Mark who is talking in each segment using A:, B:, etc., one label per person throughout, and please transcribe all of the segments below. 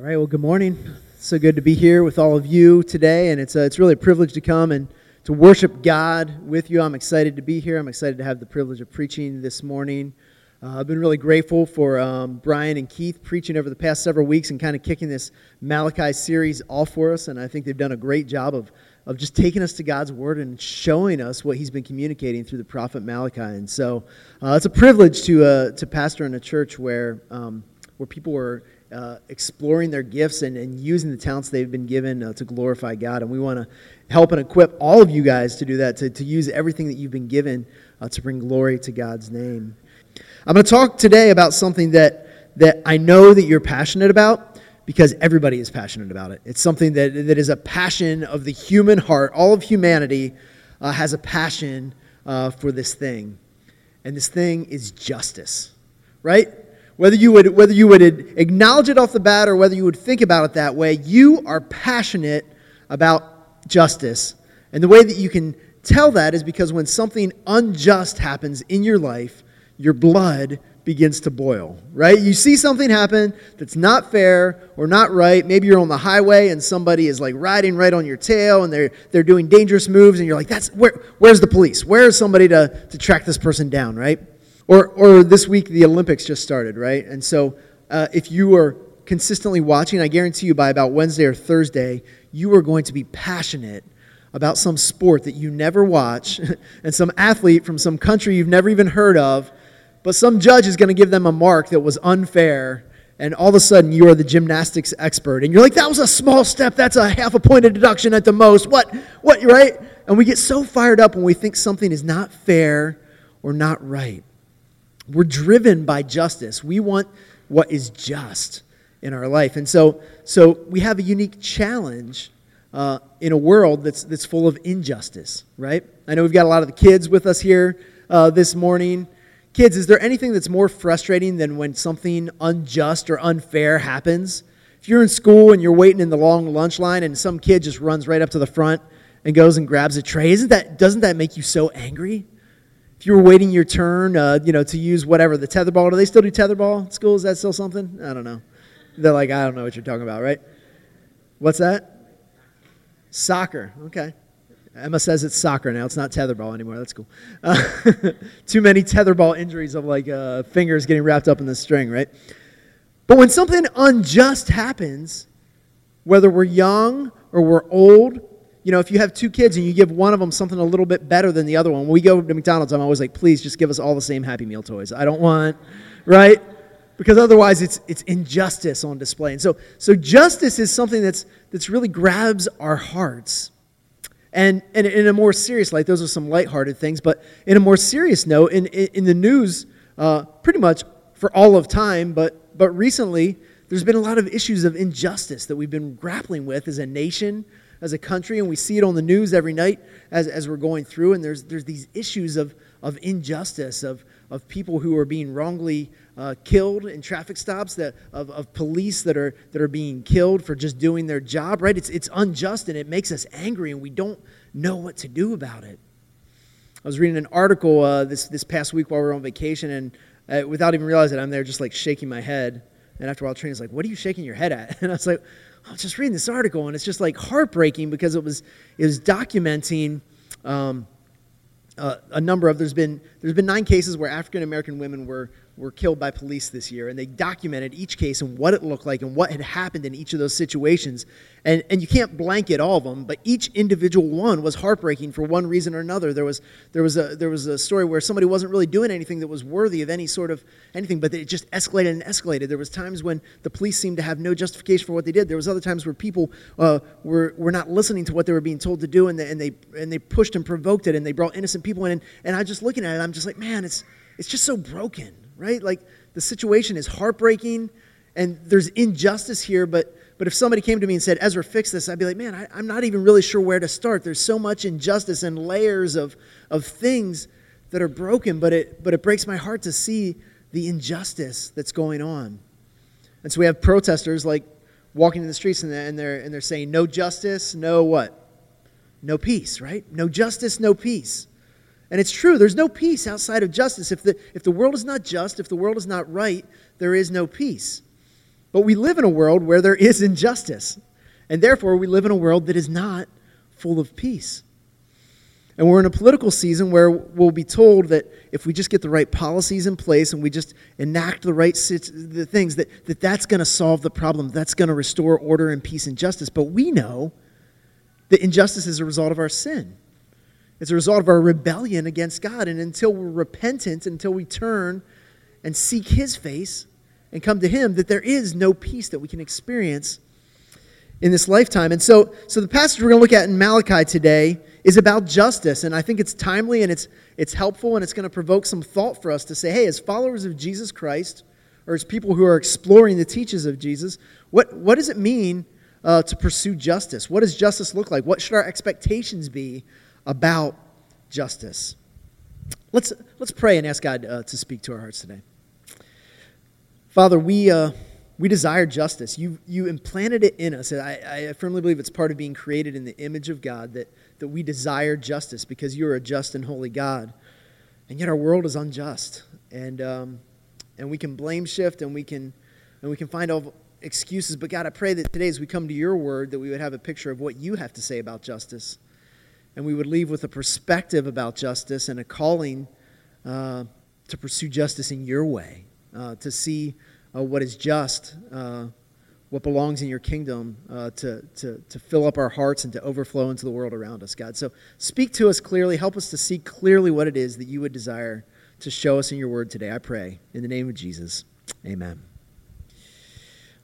A: All right, well, good morning. So good to be here with all of you today, and it's, uh, it's really a privilege to come and to worship God with you. I'm excited to be here. I'm excited to have the privilege of preaching this morning. Uh, I've been really grateful for um, Brian and Keith preaching over the past several weeks and kind of kicking this Malachi series off for us, and I think they've done a great job of, of just taking us to God's Word and showing us what He's been communicating through the prophet Malachi. And so uh, it's a privilege to, uh, to pastor in a church where, um, where people are uh, exploring their gifts and, and using the talents they've been given uh, to glorify God. And we want to help and equip all of you guys to do that, to, to use everything that you've been given uh, to bring glory to God's name. I'm going to talk today about something that, that I know that you're passionate about because everybody is passionate about it. It's something that, that is a passion of the human heart. All of humanity uh, has a passion uh, for this thing. And this thing is justice, right? Whether you would whether you would acknowledge it off the bat or whether you would think about it that way you are passionate about justice. And the way that you can tell that is because when something unjust happens in your life your blood begins to boil right? You see something happen that's not fair or not right. Maybe you're on the highway and somebody is like riding right on your tail and they're they're doing dangerous moves and you're like that's where where's the police? Where's somebody to to track this person down? Right or, or this week, the Olympics just started, right? And so uh, if you are consistently watching, I guarantee you by about Wednesday or Thursday, you are going to be passionate about some sport that you never watch and some athlete from some country you've never even heard of, but some judge is going to give them a mark that was unfair. And all of a sudden, you are the gymnastics expert. And you're like, that was a small step. That's a half a point of deduction at the most. What? What? Right? And we get so fired up when we think something is not fair or not right. We're driven by justice. We want what is just in our life. And so, so we have a unique challenge uh, in a world that's, that's full of injustice, right? I know we've got a lot of the kids with us here uh, this morning. Kids, is there anything that's more frustrating than when something unjust or unfair happens? If you're in school and you're waiting in the long lunch line and some kid just runs right up to the front and goes and grabs a tray, isn't that, doesn't that make you so angry? If you were waiting your turn, uh, you know, to use whatever the tetherball. Do they still do tetherball at school? Is that still something? I don't know. They're like, I don't know what you're talking about, right? What's that? Soccer. Okay. Emma says it's soccer now. It's not tetherball anymore. That's cool. Uh, too many tetherball injuries of like uh, fingers getting wrapped up in the string, right? But when something unjust happens, whether we're young or we're old you know, if you have two kids and you give one of them something a little bit better than the other one, when we go to McDonald's, I'm always like, please just give us all the same Happy Meal toys. I don't want, right? Because otherwise it's, it's injustice on display. And so, so justice is something that's, that's really grabs our hearts. And, and in a more serious light, those are some lighthearted things, but in a more serious note, in, in, in the news, uh, pretty much for all of time, but, but recently, there's been a lot of issues of injustice that we've been grappling with as a nation, as a country, and we see it on the news every night as, as we're going through. And there's, there's these issues of, of injustice, of, of people who are being wrongly uh, killed in traffic stops, that, of, of police that are, that are being killed for just doing their job, right? It's, it's unjust and it makes us angry, and we don't know what to do about it. I was reading an article uh, this, this past week while we were on vacation, and uh, without even realizing it, I'm there just like shaking my head. And after a while, Trina's like, What are you shaking your head at? And I was like, I was just reading this article, and it's just like heartbreaking because it was it was documenting um, uh, a number of there's been there's been nine cases where African American women were were killed by police this year, and they documented each case and what it looked like and what had happened in each of those situations. And, and you can't blanket all of them, but each individual one was heartbreaking for one reason or another. There was, there was, a, there was a story where somebody wasn't really doing anything that was worthy of any sort of anything, but it just escalated and escalated. There was times when the police seemed to have no justification for what they did. There was other times where people uh, were, were not listening to what they were being told to do, and they, and, they, and they pushed and provoked it, and they brought innocent people in. And, and I just looking at it, I'm just like, man, it's, it's just so broken right? Like the situation is heartbreaking and there's injustice here, but but if somebody came to me and said, Ezra, fix this, I'd be like, man, I, am not even really sure where to start. There's so much injustice and layers of, of things that are broken, but it, but it breaks my heart to see the injustice that's going on. And so we have protesters like walking in the streets and they're, and they're, and they're saying, no justice, no what? No peace, right? No justice, no peace. And it's true, there's no peace outside of justice. If the, if the world is not just, if the world is not right, there is no peace. But we live in a world where there is injustice. And therefore, we live in a world that is not full of peace. And we're in a political season where we'll be told that if we just get the right policies in place and we just enact the right the things, that, that that's going to solve the problem, that's going to restore order and peace and justice. But we know that injustice is a result of our sin. It's a result of our rebellion against God. And until we're repentant, until we turn and seek His face and come to Him, that there is no peace that we can experience in this lifetime. And so, so the passage we're going to look at in Malachi today is about justice. And I think it's timely and it's, it's helpful and it's going to provoke some thought for us to say, hey, as followers of Jesus Christ, or as people who are exploring the teachings of Jesus, what, what does it mean uh, to pursue justice? What does justice look like? What should our expectations be about justice? Let's, let's pray and ask God uh, to speak to our hearts today. Father, we. Uh, we desire justice. You, you implanted it in us. I, I firmly believe it's part of being created in the image of God that, that we desire justice because you are a just and holy God. And yet our world is unjust. And, um, and we can blame shift and we can, and we can find all excuses. But God, I pray that today as we come to your word, that we would have a picture of what you have to say about justice. And we would leave with a perspective about justice and a calling uh, to pursue justice in your way, uh, to see uh, what is just, uh, what belongs in your kingdom uh, to, to, to fill up our hearts and to overflow into the world around us, God. So speak to us clearly. Help us to see clearly what it is that you would desire to show us in your word today. I pray. In the name of Jesus, amen.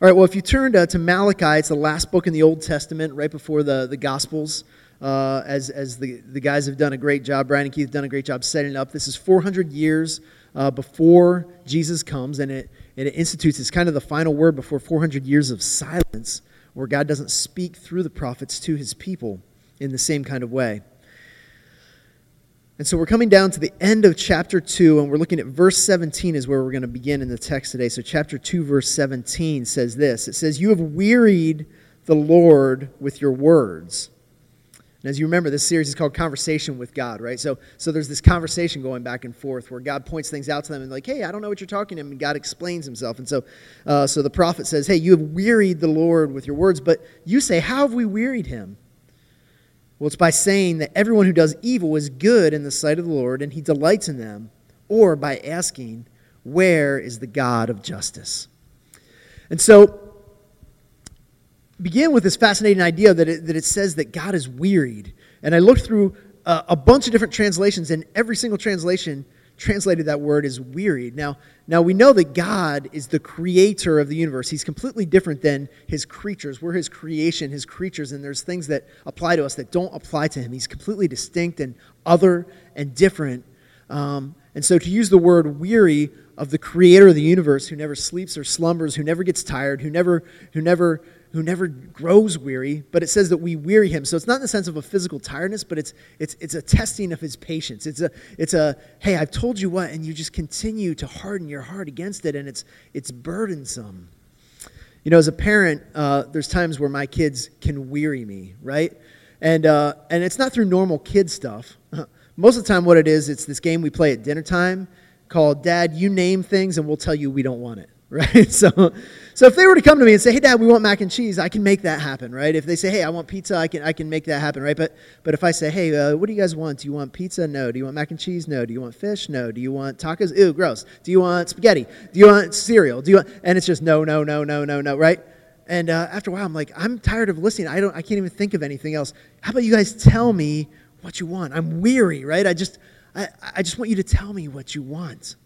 A: All right, well, if you turn to, to Malachi, it's the last book in the Old Testament, right before the, the Gospels. Uh, as as the, the guys have done a great job, Brian and Keith have done a great job setting it up. This is 400 years uh, before Jesus comes, and it, and it institutes, it's kind of the final word before 400 years of silence, where God doesn't speak through the prophets to his people in the same kind of way. And so we're coming down to the end of chapter 2, and we're looking at verse 17 is where we're going to begin in the text today. So, chapter 2, verse 17 says this It says, You have wearied the Lord with your words. And as you remember, this series is called Conversation with God, right? So, so there's this conversation going back and forth where God points things out to them and like, hey, I don't know what you're talking to him, and God explains himself. And so, uh, so the prophet says, hey, you have wearied the Lord with your words, but you say, how have we wearied him? Well, it's by saying that everyone who does evil is good in the sight of the Lord, and he delights in them, or by asking, where is the God of justice? And so begin with this fascinating idea that it, that it says that God is wearied. And I looked through a, a bunch of different translations, and every single translation translated that word as wearied. Now, now we know that God is the creator of the universe. He's completely different than his creatures. We're his creation, his creatures, and there's things that apply to us that don't apply to him. He's completely distinct and other and different. Um, and so to use the word weary of the creator of the universe who never sleeps or slumbers, who never gets tired, who never, who never who never grows weary, but it says that we weary him. So it's not in the sense of a physical tiredness, but it's, it's, it's a testing of his patience. It's a, it's a, hey, I've told you what, and you just continue to harden your heart against it, and it's, it's burdensome. You know, as a parent, uh, there's times where my kids can weary me, right? And, uh, and it's not through normal kid stuff. Most of the time, what it is, it's this game we play at dinner time called Dad, You Name Things, and we'll tell you we don't want it, right? So, so if they were to come to me and say, "Hey, Dad, we want mac and cheese," I can make that happen, right? If they say, "Hey, I want pizza," I can I can make that happen, right? But but if I say, "Hey, uh, what do you guys want? Do you want pizza? No. Do you want mac and cheese? No. Do you want fish? No. Do you want tacos? Ew, gross. Do you want spaghetti? Do you want cereal? Do you want?" And it's just no, no, no, no, no, no, right? And uh, after a while, I'm like, I'm tired of listening. I don't. I can't even think of anything else. How about you guys tell me what you want? I'm weary, right? I just I, I just want you to tell me what you want.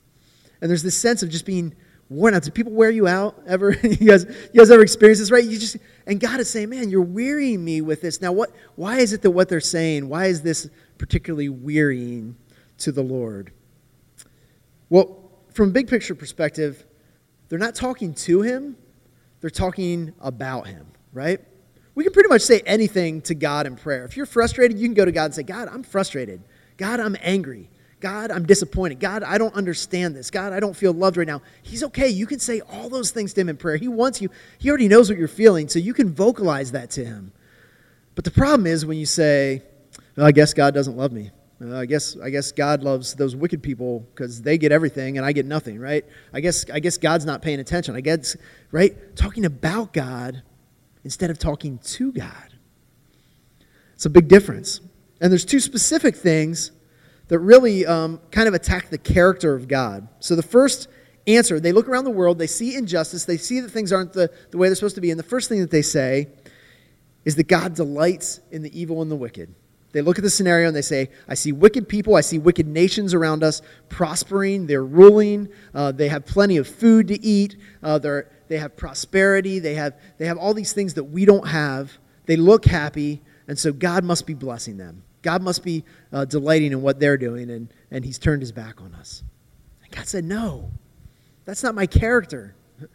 A: And there's this sense of just being worn out. Do people wear you out ever? you guys, you guys ever experience this, right? You just and God is saying, "Man, you're wearying me with this." Now, what? Why is it that what they're saying? Why is this particularly wearying to the Lord? Well, from a big picture perspective, they're not talking to Him; they're talking about Him, right? We can pretty much say anything to God in prayer. If you're frustrated, you can go to God and say, "God, I'm frustrated. God, I'm angry." God, I'm disappointed. God, I don't understand this. God, I don't feel loved right now. He's okay. You can say all those things to Him in prayer. He wants you, He already knows what you're feeling, so you can vocalize that to Him. But the problem is when you say, well, I guess God doesn't love me. Uh, I guess I guess God loves those wicked people because they get everything and I get nothing, right? I guess I guess God's not paying attention. I guess right talking about God instead of talking to God. It's a big difference. And there's two specific things that really um, kind of attack the character of God. So the first answer, they look around the world, they see injustice, they see that things aren't the, the way they're supposed to be, and the first thing that they say is that God delights in the evil and the wicked. They look at the scenario and they say, I see wicked people, I see wicked nations around us prospering, they're ruling, uh, they have plenty of food to eat, uh, they have prosperity, they have, they have all these things that we don't have. They look happy, and so God must be blessing them. God must be uh, delighting in what they're doing, and, and He's turned His back on us. And God said, No, that's not my character.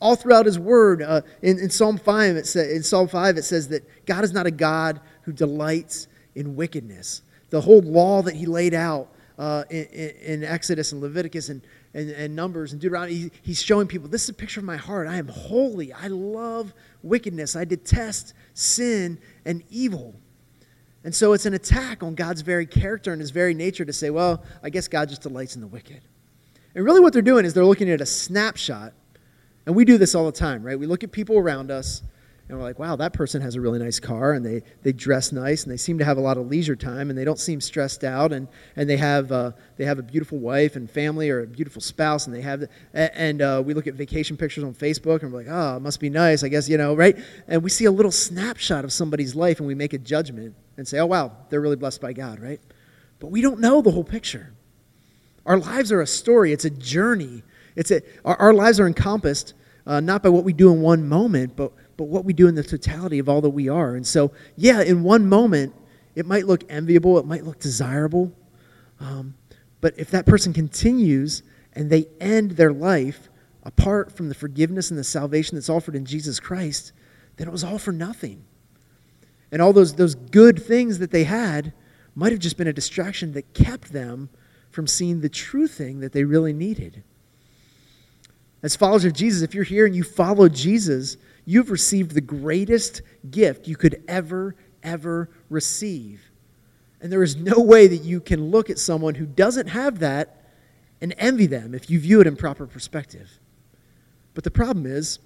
A: All throughout His Word, uh, in, in, Psalm 5, it sa- in Psalm 5, it says that God is not a God who delights in wickedness. The whole law that He laid out uh, in, in, Exodus and Leviticus and, and, and Numbers and Deuteronomy, he, He's showing people this is a picture of my heart. I am holy. I love wickedness. I detest sin and evil. And so it's an attack on God's very character and his very nature to say, well, I guess God just delights in the wicked. And really, what they're doing is they're looking at a snapshot. And we do this all the time, right? We look at people around us and we're like, wow, that person has a really nice car, and they, they dress nice, and they seem to have a lot of leisure time, and they don't seem stressed out, and, and they, have, uh, they have a beautiful wife and family or a beautiful spouse, and they have, and uh, we look at vacation pictures on Facebook, and we're like, oh, it must be nice, I guess, you know, right? And we see a little snapshot of somebody's life, and we make a judgment and say, oh, wow, they're really blessed by God, right? But we don't know the whole picture. Our lives are a story, it's a journey. It's a, our, our lives are encompassed uh, not by what we do in one moment, but but what we do in the totality of all that we are. And so, yeah, in one moment, it might look enviable, it might look desirable. Um, but if that person continues and they end their life apart from the forgiveness and the salvation that's offered in Jesus Christ, then it was all for nothing. And all those, those good things that they had might have just been a distraction that kept them from seeing the true thing that they really needed. As followers of Jesus, if you're here and you follow Jesus, you've received the greatest gift you could ever, ever receive. And there is no way that you can look at someone who doesn't have that and envy them if you view it in proper perspective. But the problem is,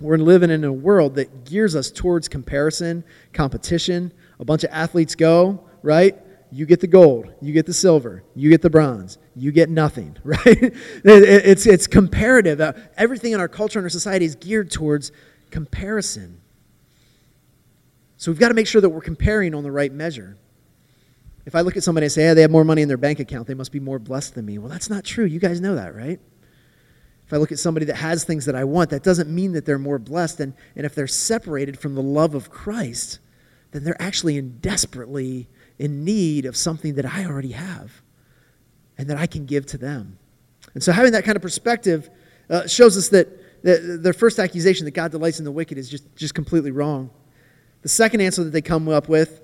A: we're living in a world that gears us towards comparison, competition. A bunch of athletes go, right? You get the gold, you get the silver, you get the bronze, you get nothing, right? It's, it's comparative. Uh, everything in our culture and our society is geared towards comparison. So we've got to make sure that we're comparing on the right measure. If I look at somebody and say, hey, they have more money in their bank account, they must be more blessed than me. Well, that's not true. You guys know that, right? If I look at somebody that has things that I want, that doesn't mean that they're more blessed. And, and if they're separated from the love of Christ, then they're actually in desperately in need of something that I already have and that I can give to them. And so having that kind of perspective uh, shows us that the, their first accusation that God delights in the wicked is just, just completely wrong. The second answer that they come up with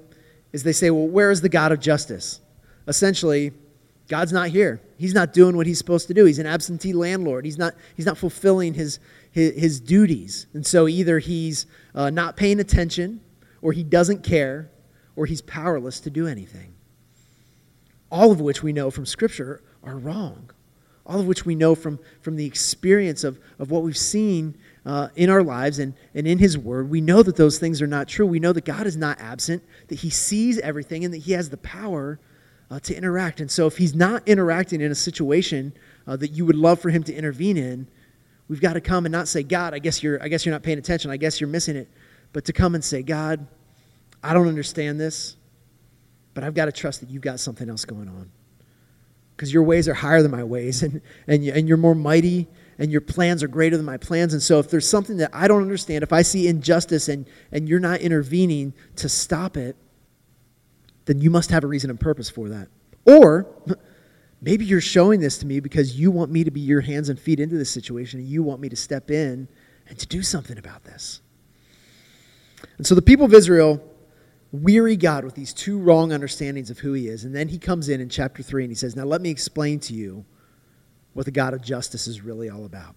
A: is they say, well, where is the God of justice? Essentially, God's not here. He's not doing what he's supposed to do. He's an absentee landlord. He's not, he's not fulfilling his, his, his duties. And so either he's uh, not paying attention, or he doesn't care, or he's powerless to do anything. All of which we know from Scripture are wrong all of which we know from, from the experience of, of what we've seen uh, in our lives and, and in His Word. We know that those things are not true. We know that God is not absent, that He sees everything, and that He has the power uh, to interact. And so, if He's not interacting in a situation uh, that you would love for Him to intervene in, we've got to come and not say, God, I guess, you're, I guess you're not paying attention. I guess you're missing it. But to come and say, God, I don't understand this, but I've got to trust that you've got something else going on because your ways are higher than my ways, and, and, and you're more mighty, and your plans are greater than my plans. And so, if there's something that I don't understand, if I see injustice and, and you're not intervening to stop it, then you must have a reason and purpose for that. Or maybe you're showing this to me because you want me to be your hands and feet into this situation, and you want me to step in and to do something about this. And so, the people of Israel weary God with these two wrong understandings of who he is. And then he comes in in chapter 3 and he says, Now let me explain to you what the God of justice is really all about.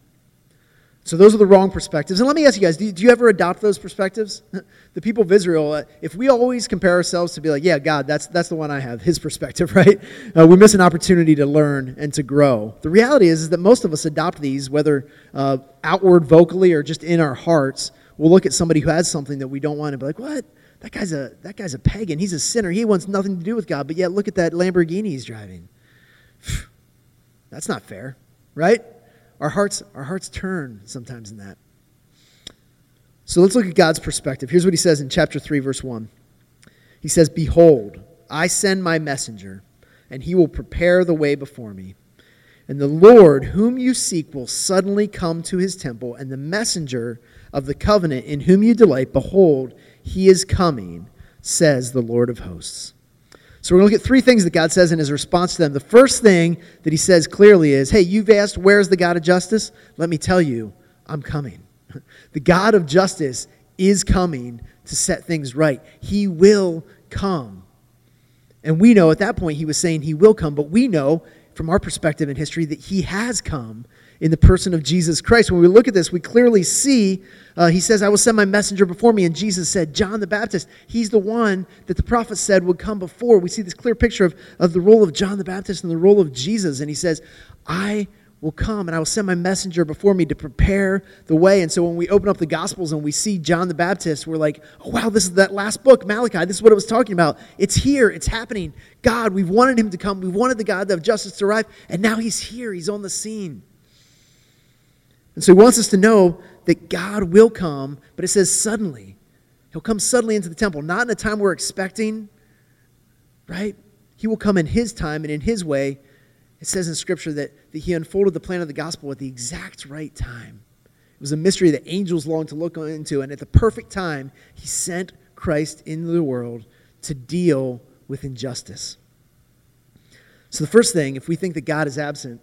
A: So those are the wrong perspectives. And let me ask you guys, do, do you ever adopt those perspectives? the people of Israel, uh, if we always compare ourselves to be like, yeah, God, that's, that's the one I have, his perspective, right? Uh, we miss an opportunity to learn and to grow. The reality is, is that most of us adopt these, whether uh, outward vocally or just in our hearts. We'll look at somebody who has something that we don't want and be like, what? That guy's a, that guy's a pagan. He's a sinner. He wants nothing to do with God. But yet, look at that Lamborghini he's driving. That's not fair, right? Our hearts, our hearts turn sometimes in that. So let's look at God's perspective. Here's what he says in chapter 3, verse 1. He says, Behold, I send my messenger, and he will prepare the way before me. And the Lord, whom you seek, will suddenly come to his temple, and the messenger of the covenant in whom you delight, behold, he is coming, says the Lord of hosts. So we're going to look at three things that God says in his response to them. The first thing that he says clearly is, Hey, you've asked, where's the God of justice? Let me tell you, I'm coming. The God of justice is coming to set things right. He will come. And we know at that point he was saying he will come, but we know from our perspective in history that he has come in the person of Jesus Christ. When we look at this, we clearly see uh, he says, I will send my messenger before me. And Jesus said, John the Baptist, he's the one that the prophet said would come before. We see this clear picture of, of the role of John the Baptist and the role of Jesus. And he says, I will come and I will send my messenger before me to prepare the way. And so when we open up the Gospels and we see John the Baptist, we're like, oh, wow, this is that last book, Malachi. This is what it was talking about. It's here, it's happening. God, we've wanted him to come. We wanted the God of justice to arrive. And now he's here, he's on the scene. And so he wants us to know that God will come, but it says suddenly. He'll come suddenly into the temple, not in a time we're expecting, right? He will come in his time and in his way. It says in Scripture that, that he unfolded the plan of the gospel at the exact right time. It was a mystery that angels longed to look into, and at the perfect time, he sent Christ into the world to deal with injustice. So, the first thing, if we think that God is absent,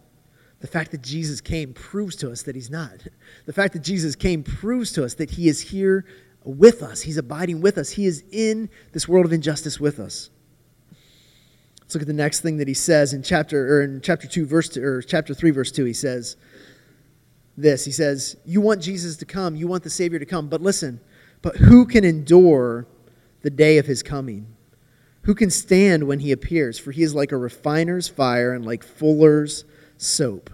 A: the fact that Jesus came proves to us that he's not. The fact that Jesus came proves to us that he is here with us. He's abiding with us. He is in this world of injustice with us. Let's look at the next thing that he says in chapter or in chapter 2 verse 2, or chapter 3 verse 2 he says this. He says, "You want Jesus to come, you want the savior to come, but listen, but who can endure the day of his coming? Who can stand when he appears? For he is like a refiner's fire and like fuller's soap.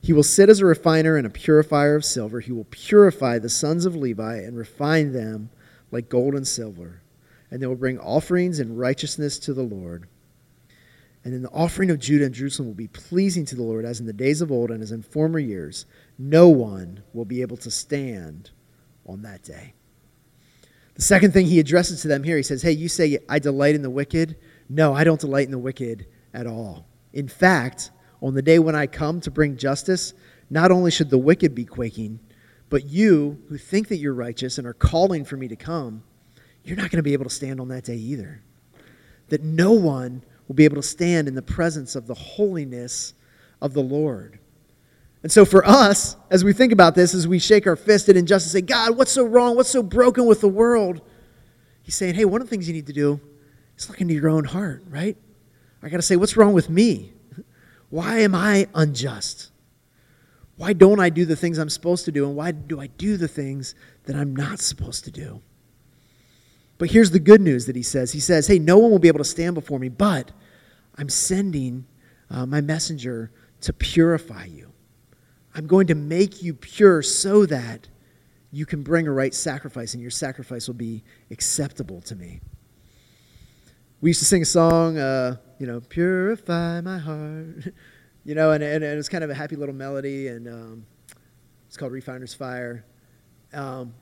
A: He will sit as a refiner and a purifier of silver. He will purify the sons of Levi and refine them like gold and silver. And they will bring offerings in righteousness to the Lord. And then the offering of Judah and Jerusalem will be pleasing to the Lord, as in the days of old and as in former years. No one will be able to stand on that day. The second thing he addresses to them here, he says, Hey, you say, I delight in the wicked. No, I don't delight in the wicked at all. In fact, on the day when I come to bring justice, not only should the wicked be quaking, but you who think that you're righteous and are calling for me to come, you're not going to be able to stand on that day either. That no one will be able to stand in the presence of the holiness of the Lord. And so, for us, as we think about this, as we shake our fist at injustice, say, God, what's so wrong? What's so broken with the world? He's saying, hey, one of the things you need to do is look into your own heart, right? I got to say, what's wrong with me? Why am I unjust? Why don't I do the things I'm supposed to do? And why do I do the things that I'm not supposed to do? But here's the good news that he says He says, Hey, no one will be able to stand before me, but I'm sending uh, my messenger to purify you. I'm going to make you pure so that you can bring a right sacrifice, and your sacrifice will be acceptable to me. We used to sing a song, uh, you know, purify my heart, you know, and, and, and, it's kind of a happy little melody, and um, it's called Refiner's Fire. Um,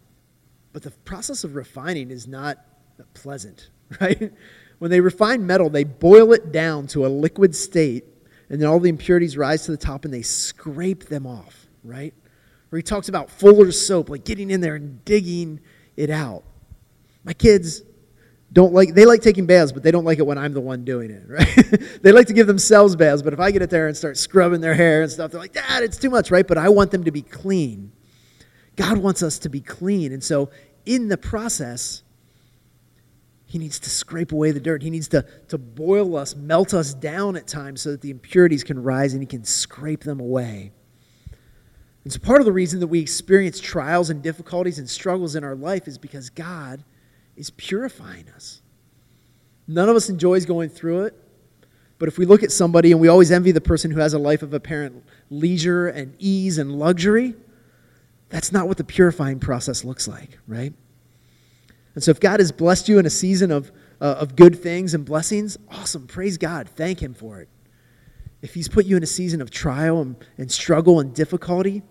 A: but the process of refining is not pleasant, right? When they refine metal, they boil it down to a liquid state, and then all the impurities rise to the top and they scrape them off, right? Where he talks about fuller's soap, like getting in there and digging it out. My kids, don't like they like taking baths, but they don't like it when I'm the one doing it, right? they like to give themselves baths, but if I get it there and start scrubbing their hair and stuff, they're like, Dad, it's too much, right? But I want them to be clean. God wants us to be clean. And so in the process, he needs to scrape away the dirt. He needs to, to boil us, melt us down at times so that the impurities can rise and he can scrape them away. And so part of the reason that we experience trials and difficulties and struggles in our life is because God is purifying us. None of us enjoys going through it. But if we look at somebody and we always envy the person who has a life of apparent leisure and ease and luxury, that's not what the purifying process looks like, right? And so if God has blessed you in a season of, uh, of good things and blessings, awesome. Praise God. Thank Him for it. If He's put you in a season of trial and, and struggle and difficulty,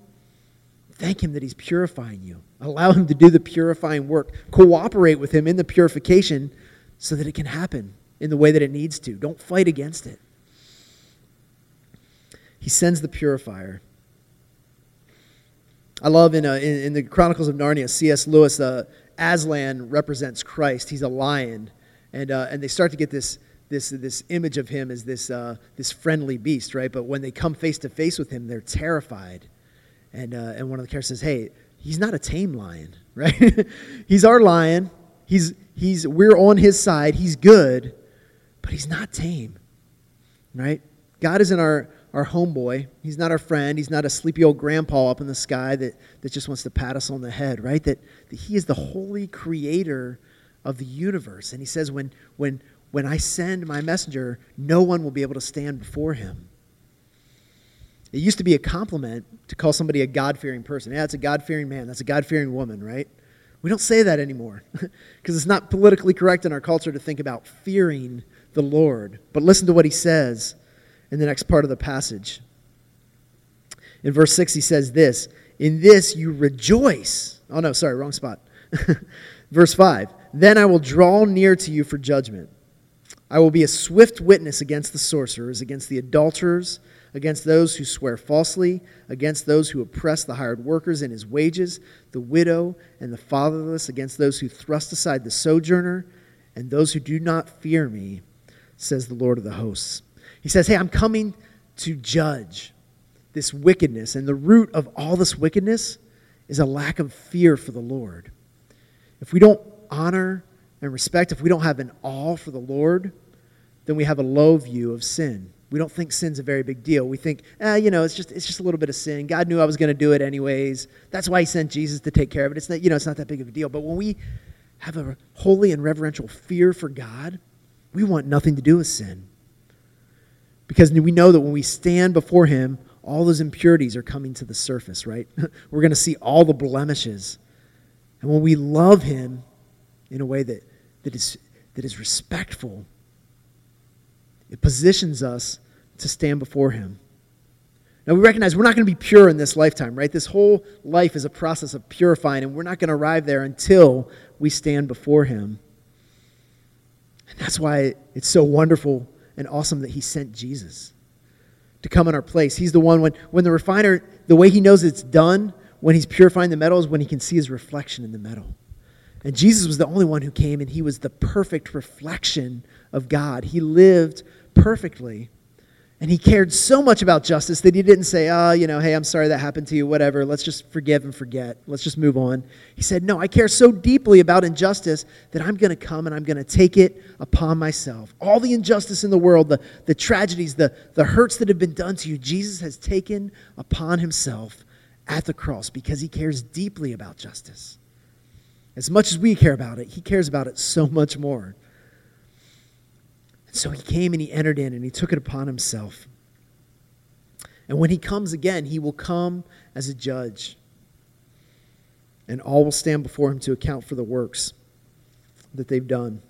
A: thank Him that He's purifying you. Allow Him to do the purifying work. Cooperate with Him in the purification so that it can happen in the way that it needs to. Don't fight against it. He sends the purifier. I love in, uh, in, in, the Chronicles of Narnia, C.S. Lewis, uh, Aslan represents Christ. He's a lion. And, uh, and they start to get this, this, this image of him as this, uh, this friendly beast, right? But when they come face to face with him, they're terrified. And, uh, and one of the characters says, hey, he's not a tame lion, right? he's our lion. He's, he's, we're on his side. He's good but he's not tame, right? God isn't our, our homeboy. He's not our friend. He's not a sleepy old grandpa up in the sky that, that just wants to pat us on the head, right? That, that he is the holy creator of the universe. And he says, when, when, when I send my messenger, no one will be able to stand before him. It used to be a compliment to call somebody a God fearing person. Yeah, that's a God fearing man. That's a God fearing woman, right? We don't say that anymore because it's not politically correct in our culture to think about fearing the Lord. But listen to what he says in the next part of the passage. In verse 6, he says this In this you rejoice. Oh, no, sorry, wrong spot. verse 5 Then I will draw near to you for judgment. I will be a swift witness against the sorcerers, against the adulterers, against those who swear falsely, against those who oppress the hired workers in his wages, the widow and the fatherless, against those who thrust aside the sojourner, and those who do not fear me says the Lord of the hosts. He says, Hey, I'm coming to judge this wickedness. And the root of all this wickedness is a lack of fear for the Lord. If we don't honor and respect, if we don't have an awe for the Lord, then we have a low view of sin. We don't think sin's a very big deal. We think, eh, you know, it's just, it's just a little bit of sin. God knew I was going to do it anyways. That's why he sent Jesus to take care of it. It's not, you know, it's not that big of a deal. But when we have a holy and reverential fear for God, we want nothing to do with sin. Because we know that when we stand before Him, all those impurities are coming to the surface, right? We're going to see all the blemishes. And when we love Him in a way that, that, is, that is respectful, it positions us to stand before Him. Now, we recognize we're not going to be pure in this lifetime, right? This whole life is a process of purifying, and we're not going to arrive there until we stand before Him. And that's why it's so wonderful and awesome that he sent Jesus to come in our place. He's the one when, when the refiner, the way he knows it's done when he's purifying the metal is when he can see his reflection in the metal. And Jesus was the only one who came, and he was the perfect reflection of God. He lived perfectly. And he cared so much about justice that he didn't say, oh, you know, hey, I'm sorry that happened to you, whatever. Let's just forgive and forget. Let's just move on. He said, no, I care so deeply about injustice that I'm going to come and I'm going to take it upon myself. All the injustice in the world, the, the tragedies, the, the hurts that have been done to you, Jesus has taken upon himself at the cross because he cares deeply about justice. As much as we care about it, he cares about it so much more. And so he came and he entered in and he took it upon himself. And when he comes again, he will come as a judge. And all will stand before him to account for the works that they've done.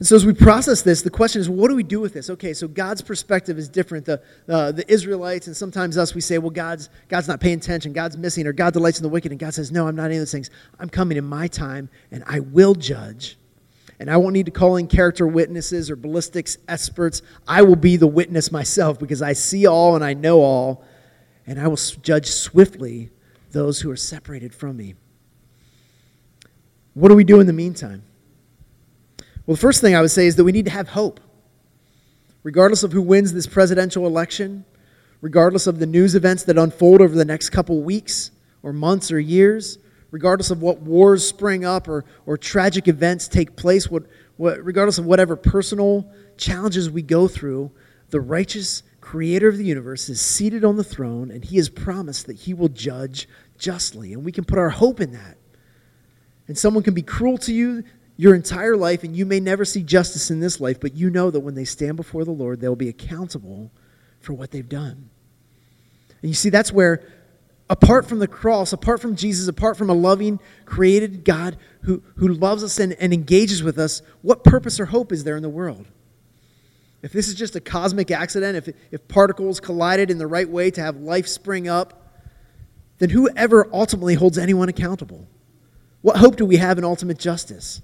A: And so, as we process this, the question is, what do we do with this? Okay, so God's perspective is different. The, uh, the Israelites and sometimes us, we say, well, God's, God's not paying attention, God's missing, or God delights in the wicked. And God says, no, I'm not any of those things. I'm coming in my time, and I will judge and I won't need to call in character witnesses or ballistics experts. I will be the witness myself because I see all and I know all, and I will judge swiftly those who are separated from me. What do we do in the meantime? Well, the first thing I would say is that we need to have hope. Regardless of who wins this presidential election, regardless of the news events that unfold over the next couple weeks or months or years, regardless of what wars spring up or, or tragic events take place, what, what, regardless of whatever personal challenges we go through, the righteous creator of the universe, is seated on the throne, and he has promised that he will judge justly. And we can put our hope in that. And someone can be cruel to you your entire life, and you may never see justice in this life, but you know that when they stand before the Lord, they'll be accountable for what they've done. And you see, that's where, apart from the cross, apart from Jesus, apart from a loving, created God who, who loves us and, and engages with us, what purpose or hope is there in the world? If this is just a cosmic accident, if, if particles collided in the right way to have life spring up, then whoever ultimately holds anyone accountable? What hope do we have in ultimate justice?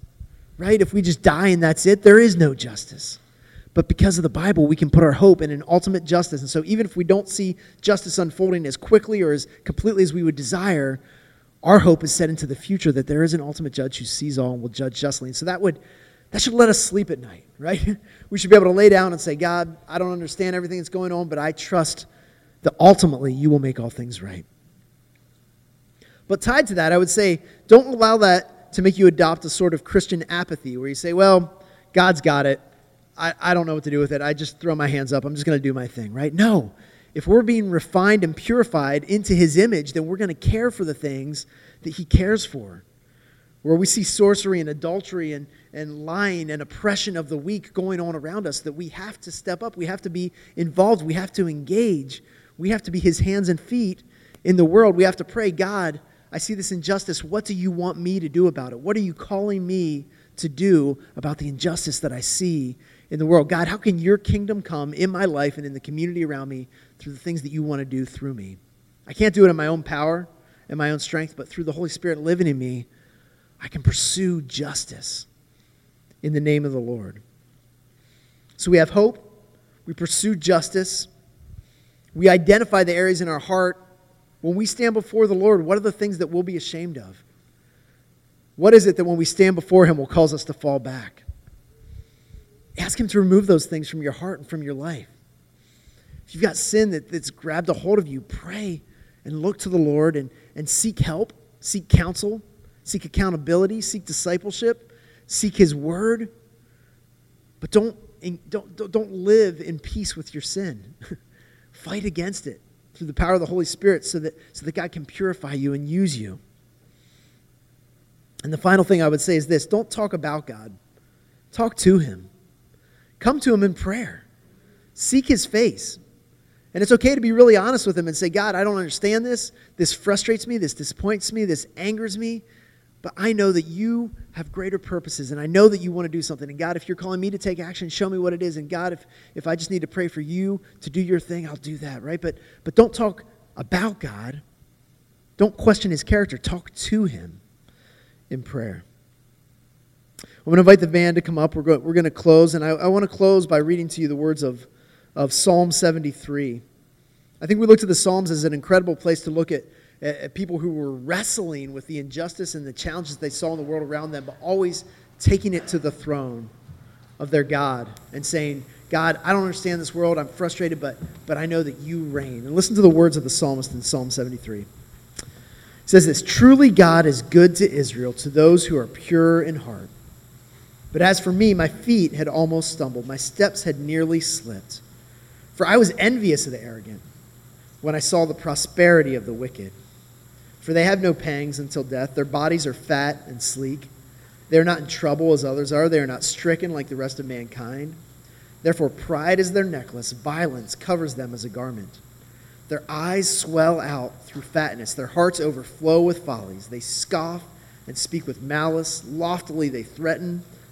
A: Right? If we just die and that's it, there is no justice. But because of the Bible, we can put our hope in an ultimate justice. And so even if we don't see justice unfolding as quickly or as completely as we would desire, our hope is set into the future that there is an ultimate judge who sees all and will judge justly. And so that would that should let us sleep at night, right? We should be able to lay down and say, God, I don't understand everything that's going on, but I trust that ultimately you will make all things right. But tied to that, I would say, don't allow that to make you adopt a sort of Christian apathy where you say, well, God's got it. I, I don't know what to do with it. I just throw my hands up. I'm just going to do my thing, right? No. If we're being refined and purified into his image, then we're going to care for the things that he cares for. Where we see sorcery and adultery and, and lying and oppression of the weak going on around us, that we have to step up. We have to be involved. We have to engage. We have to be his hands and feet in the world. We have to pray, God, I see this injustice. What do you want me to do about it? What are you calling me to do about the injustice that I see in the world. God, how can your kingdom come in my life and in the community around me through the things that you want to do through me? I can't do it in my own power and my own strength, but through the Holy Spirit living in me, I can pursue justice in the name of the Lord. So we have hope, we pursue justice, we identify the areas in our heart. When we stand before the Lord, what are the things that we'll be ashamed of? What is it that when we stand before Him will cause us to fall back? Ask Him to remove those things from your heart and from your life. If you've got sin that, that's grabbed a hold of you, pray and look to the Lord and, and seek help, seek counsel, seek accountability, seek discipleship, seek His word. But don't, don't, don't live in peace with your sin. Fight against it through the power of the Holy Spirit so that, so that God can purify you and use you. And the final thing I would say is this don't talk about God, talk to Him. Come to Him in prayer. Seek His face. And it's okay to be really honest with Him and say, God, I don't understand this. This frustrates me. This disappoints me. This angers me. But I know that you have greater purposes, and I know that you want to do something. And God, if you're calling me to take action, show me what it is. And God, if, if I just need to pray for you to do your thing, I'll do that, right? But, but don't talk about God. Don't question his character. Talk to him in prayer. I'm going to invite the band to come up. We're, go, we're going to close, and I, I want to close by reading to you the words of, of Psalm 73. I think we look to the Psalms as an incredible place to look at, at, at people who were wrestling with the injustice and the challenges they saw in the world around them, but always taking it to the throne of their God and saying, God, I don't understand this world. I'm frustrated, but, but I know that you reign. And listen to the words of the psalmist in Psalm 73. It says this Truly God is good to Israel, to those who are pure in heart. But as for me, my feet had almost stumbled, my steps had nearly slipped. For I was envious of the arrogant when I saw the prosperity of the wicked. For they have no pangs until death, their bodies are fat and sleek. They are not in trouble as others are, they are not stricken like the rest of mankind. Therefore, pride is their necklace, violence covers them as a garment. Their eyes swell out through fatness, their hearts overflow with follies. They scoff and speak with malice, loftily they threaten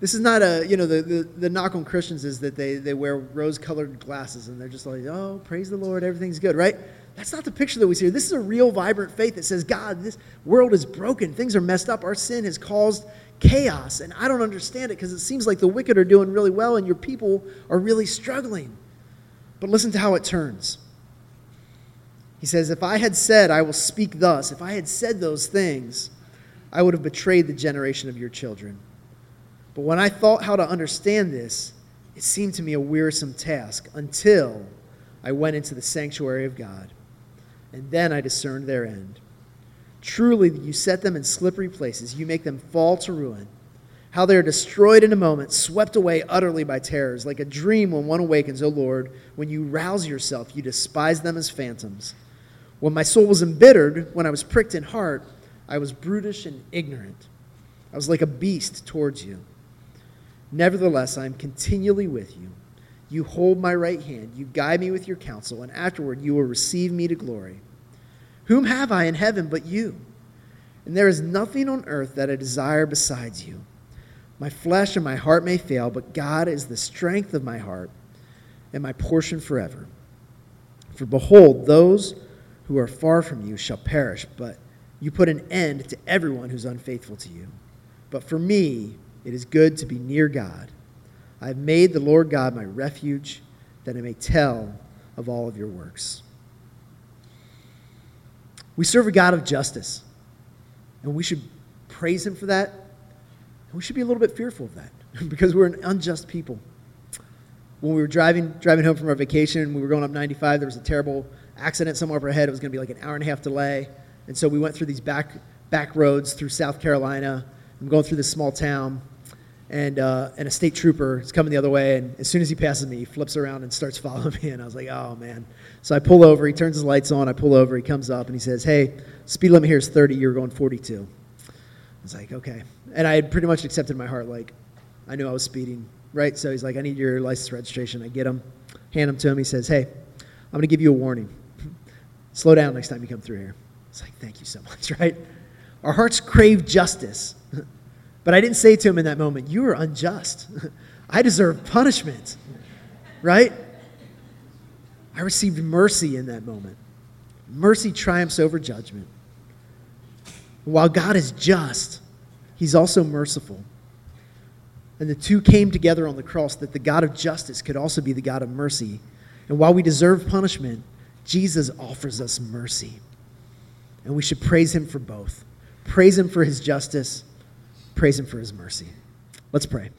A: This is not a, you know, the, the, the knock on Christians is that they, they wear rose colored glasses and they're just like, oh, praise the Lord, everything's good, right? That's not the picture that we see here. This is a real, vibrant faith that says, God, this world is broken. Things are messed up. Our sin has caused chaos, and I don't understand it because it seems like the wicked are doing really well and your people are really struggling. But listen to how it turns. He says, If I had said, I will speak thus, if I had said those things, I would have betrayed the generation of your children. But when I thought how to understand this, it seemed to me a wearisome task until I went into the sanctuary of God. And then I discerned their end. Truly, you set them in slippery places, you make them fall to ruin. How they are destroyed in a moment, swept away utterly by terrors, like a dream when one awakens, O Lord. When you rouse yourself, you despise them as phantoms. When my soul was embittered, when I was pricked in heart, I was brutish and ignorant. I was like a beast towards you. Nevertheless, I am continually with you. You hold my right hand, you guide me with your counsel, and afterward you will receive me to glory. Whom have I in heaven but you? And there is nothing on earth that I desire besides you. My flesh and my heart may fail, but God is the strength of my heart and my portion forever. For behold, those who are far from you shall perish, but you put an end to everyone who's unfaithful to you. But for me, it is good to be near God. I have made the Lord God my refuge, that I may tell of all of your works. We serve a God of justice, and we should praise him for that. And we should be a little bit fearful of that because we're an unjust people. When we were driving, driving home from our vacation, we were going up 95, there was a terrible accident somewhere up ahead. It was going to be like an hour and a half delay. And so we went through these back, back roads through South Carolina. I'm going through this small town and, uh, and a state trooper is coming the other way. And as soon as he passes me, he flips around and starts following me. And I was like, oh, man. So I pull over. He turns his lights on. I pull over. He comes up and he says, hey, speed limit here is 30. You're going 42. I was like, okay. And I had pretty much accepted in my heart, like, I knew I was speeding, right? So he's like, I need your license registration. I get him, hand him to him. He says, hey, I'm to give you a warning. Slow down next time you come through here. It's like, thank you so much, right? Our hearts crave justice. But I didn't say to him in that moment, You are unjust. I deserve punishment, right? I received mercy in that moment. Mercy triumphs over judgment. While God is just, He's also merciful. And the two came together on the cross that the God of justice could also be the God of mercy. And while we deserve punishment, Jesus offers us mercy. And we should praise Him for both. Praise Him for His justice Praise Him for His mercy. Let's pray.